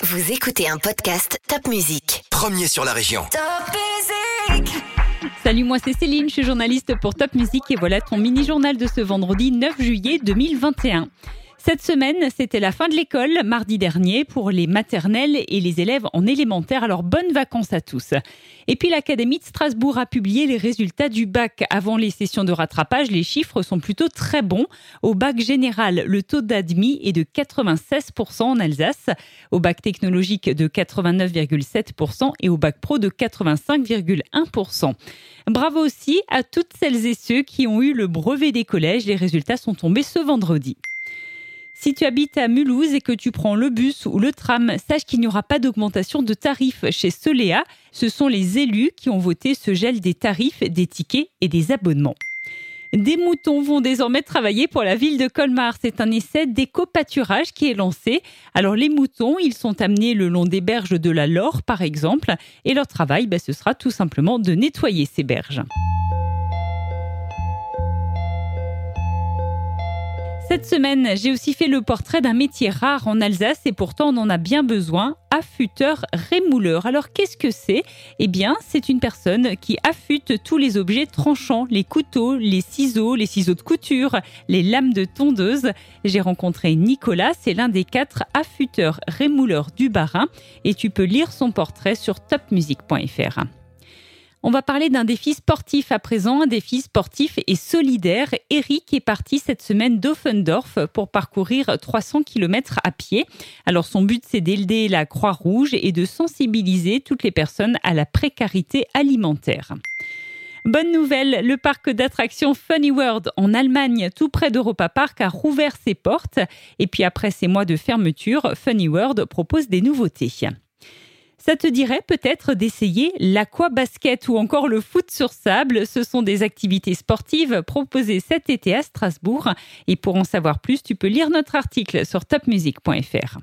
Vous écoutez un podcast Top Music. Premier sur la région. Salut, moi c'est Céline, je suis journaliste pour Top Music et voilà ton mini-journal de ce vendredi 9 juillet 2021. Cette semaine, c'était la fin de l'école, mardi dernier, pour les maternelles et les élèves en élémentaire. Alors, bonnes vacances à tous. Et puis, l'Académie de Strasbourg a publié les résultats du bac. Avant les sessions de rattrapage, les chiffres sont plutôt très bons. Au bac général, le taux d'admis est de 96% en Alsace, au bac technologique de 89,7% et au bac pro de 85,1%. Bravo aussi à toutes celles et ceux qui ont eu le brevet des collèges. Les résultats sont tombés ce vendredi. Si tu habites à Mulhouse et que tu prends le bus ou le tram, sache qu'il n'y aura pas d'augmentation de tarifs chez Solea. Ce sont les élus qui ont voté ce gel des tarifs, des tickets et des abonnements. Des moutons vont désormais travailler pour la ville de Colmar. C'est un essai d'éco-pâturage qui est lancé. Alors les moutons, ils sont amenés le long des berges de la Laure, par exemple, et leur travail, ben, ce sera tout simplement de nettoyer ces berges. Cette semaine, j'ai aussi fait le portrait d'un métier rare en Alsace et pourtant on en a bien besoin, affûteur rémouleur. Alors qu'est-ce que c'est? Eh bien, c'est une personne qui affûte tous les objets tranchants, les couteaux, les ciseaux, les ciseaux de couture, les lames de tondeuse. J'ai rencontré Nicolas, c'est l'un des quatre affûteurs rémouleurs du Barin et tu peux lire son portrait sur topmusic.fr. On va parler d'un défi sportif à présent, un défi sportif et solidaire. Eric est parti cette semaine d'Offendorf pour parcourir 300 km à pied. Alors son but c'est d'aider la Croix-Rouge et de sensibiliser toutes les personnes à la précarité alimentaire. Bonne nouvelle, le parc d'attractions Funny World en Allemagne, tout près d'Europa Park, a rouvert ses portes. Et puis après ces mois de fermeture, Funny World propose des nouveautés. Ça te dirait peut-être d'essayer l'aquabasket ou encore le foot sur sable. Ce sont des activités sportives proposées cet été à Strasbourg. Et pour en savoir plus, tu peux lire notre article sur topmusic.fr.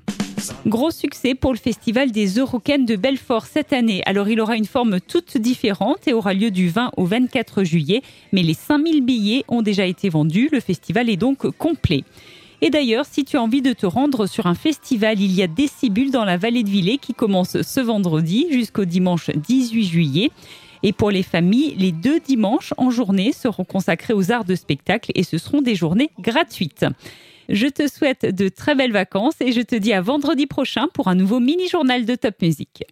Gros succès pour le festival des Eurocaines de Belfort cette année. Alors il aura une forme toute différente et aura lieu du 20 au 24 juillet. Mais les 5000 billets ont déjà été vendus. Le festival est donc complet. Et d'ailleurs, si tu as envie de te rendre sur un festival, il y a Décibule dans la vallée de Villers qui commence ce vendredi jusqu'au dimanche 18 juillet. Et pour les familles, les deux dimanches en journée seront consacrés aux arts de spectacle et ce seront des journées gratuites. Je te souhaite de très belles vacances et je te dis à vendredi prochain pour un nouveau mini-journal de Top Music.